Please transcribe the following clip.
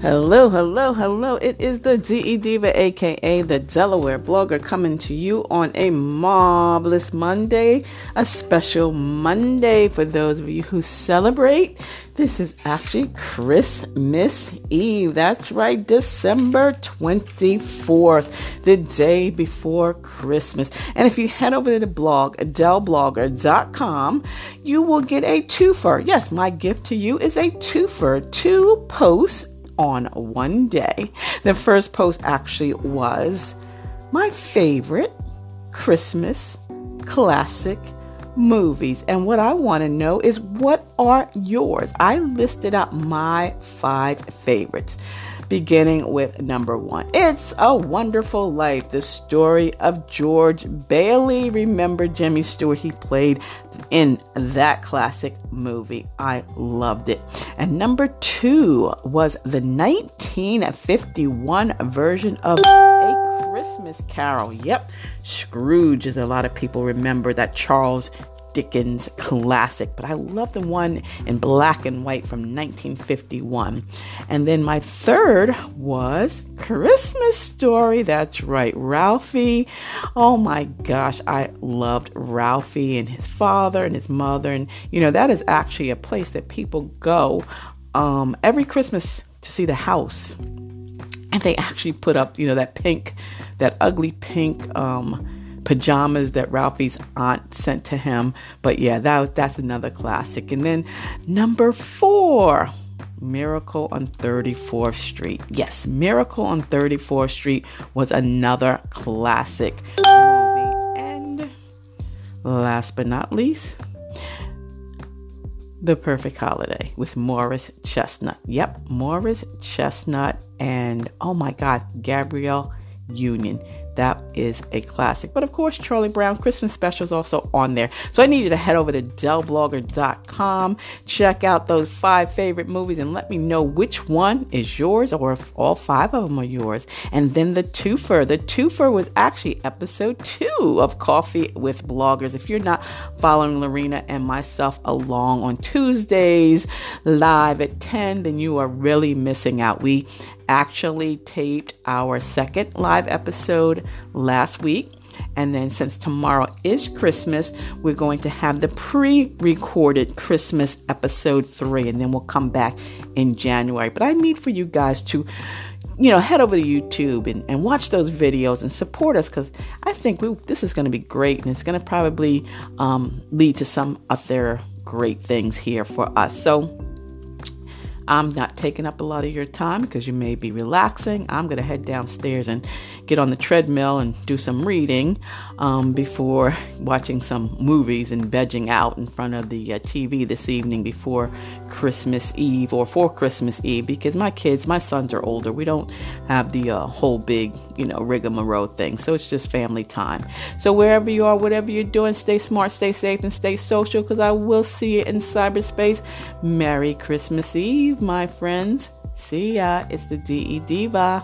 Hello, hello, hello. It is the DE Diva, aka the Delaware blogger, coming to you on a marvelous Monday, a special Monday for those of you who celebrate. This is actually Christmas Eve. That's right, December 24th, the day before Christmas. And if you head over to the blog, adelblogger.com, you will get a twofer. Yes, my gift to you is a twofer, two posts on one day. The first post actually was my favorite Christmas classic movies. And what I want to know is what are yours? I listed out my five favorites beginning with number one. It's a Wonderful Life, the story of George Bailey. Remember Jimmy Stewart? He played in that classic movie. I loved it. And number two was the 1951 version of A Christmas Carol. Yep, Scrooge, as a lot of people remember that Charles Dickens classic, but I love the one in black and white from 1951. And then my third was Christmas Story. That's right, Ralphie. Oh my gosh, I loved Ralphie and his father and his mother. And you know, that is actually a place that people go um, every Christmas to see the house. And they actually put up, you know, that pink, that ugly pink, um, pajamas that Ralphie's aunt sent to him. But yeah, that that's another classic. And then number four. Miracle on 34th Street. Yes, Miracle on 34th Street was another classic movie. And last but not least, The Perfect Holiday with Morris Chestnut. Yep, Morris Chestnut and oh my God, Gabrielle Union. That is a classic. But of course, Charlie Brown Christmas special is also on there. So I need you to head over to delblogger.com, check out those five favorite movies, and let me know which one is yours or if all five of them are yours. And then the twofer. The twofer was actually episode two of Coffee with Bloggers. If you're not following Lorena and myself along on Tuesdays live at 10, then you are really missing out. We actually taped our second live episode last week. And then, since tomorrow is Christmas, we're going to have the pre recorded Christmas episode three, and then we'll come back in January. But I need for you guys to, you know, head over to YouTube and, and watch those videos and support us because I think we, this is going to be great and it's going to probably um, lead to some other great things here for us. So, I'm not taking up a lot of your time because you may be relaxing. I'm going to head downstairs and get on the treadmill and do some reading um, before watching some movies and vegging out in front of the uh, TV this evening before Christmas Eve or for Christmas Eve because my kids, my sons are older. We don't have the uh, whole big, you know, rigmarole thing. So it's just family time. So wherever you are, whatever you're doing, stay smart, stay safe, and stay social because I will see you in cyberspace. Merry Christmas Eve my friends. See ya. It's the DE Diva.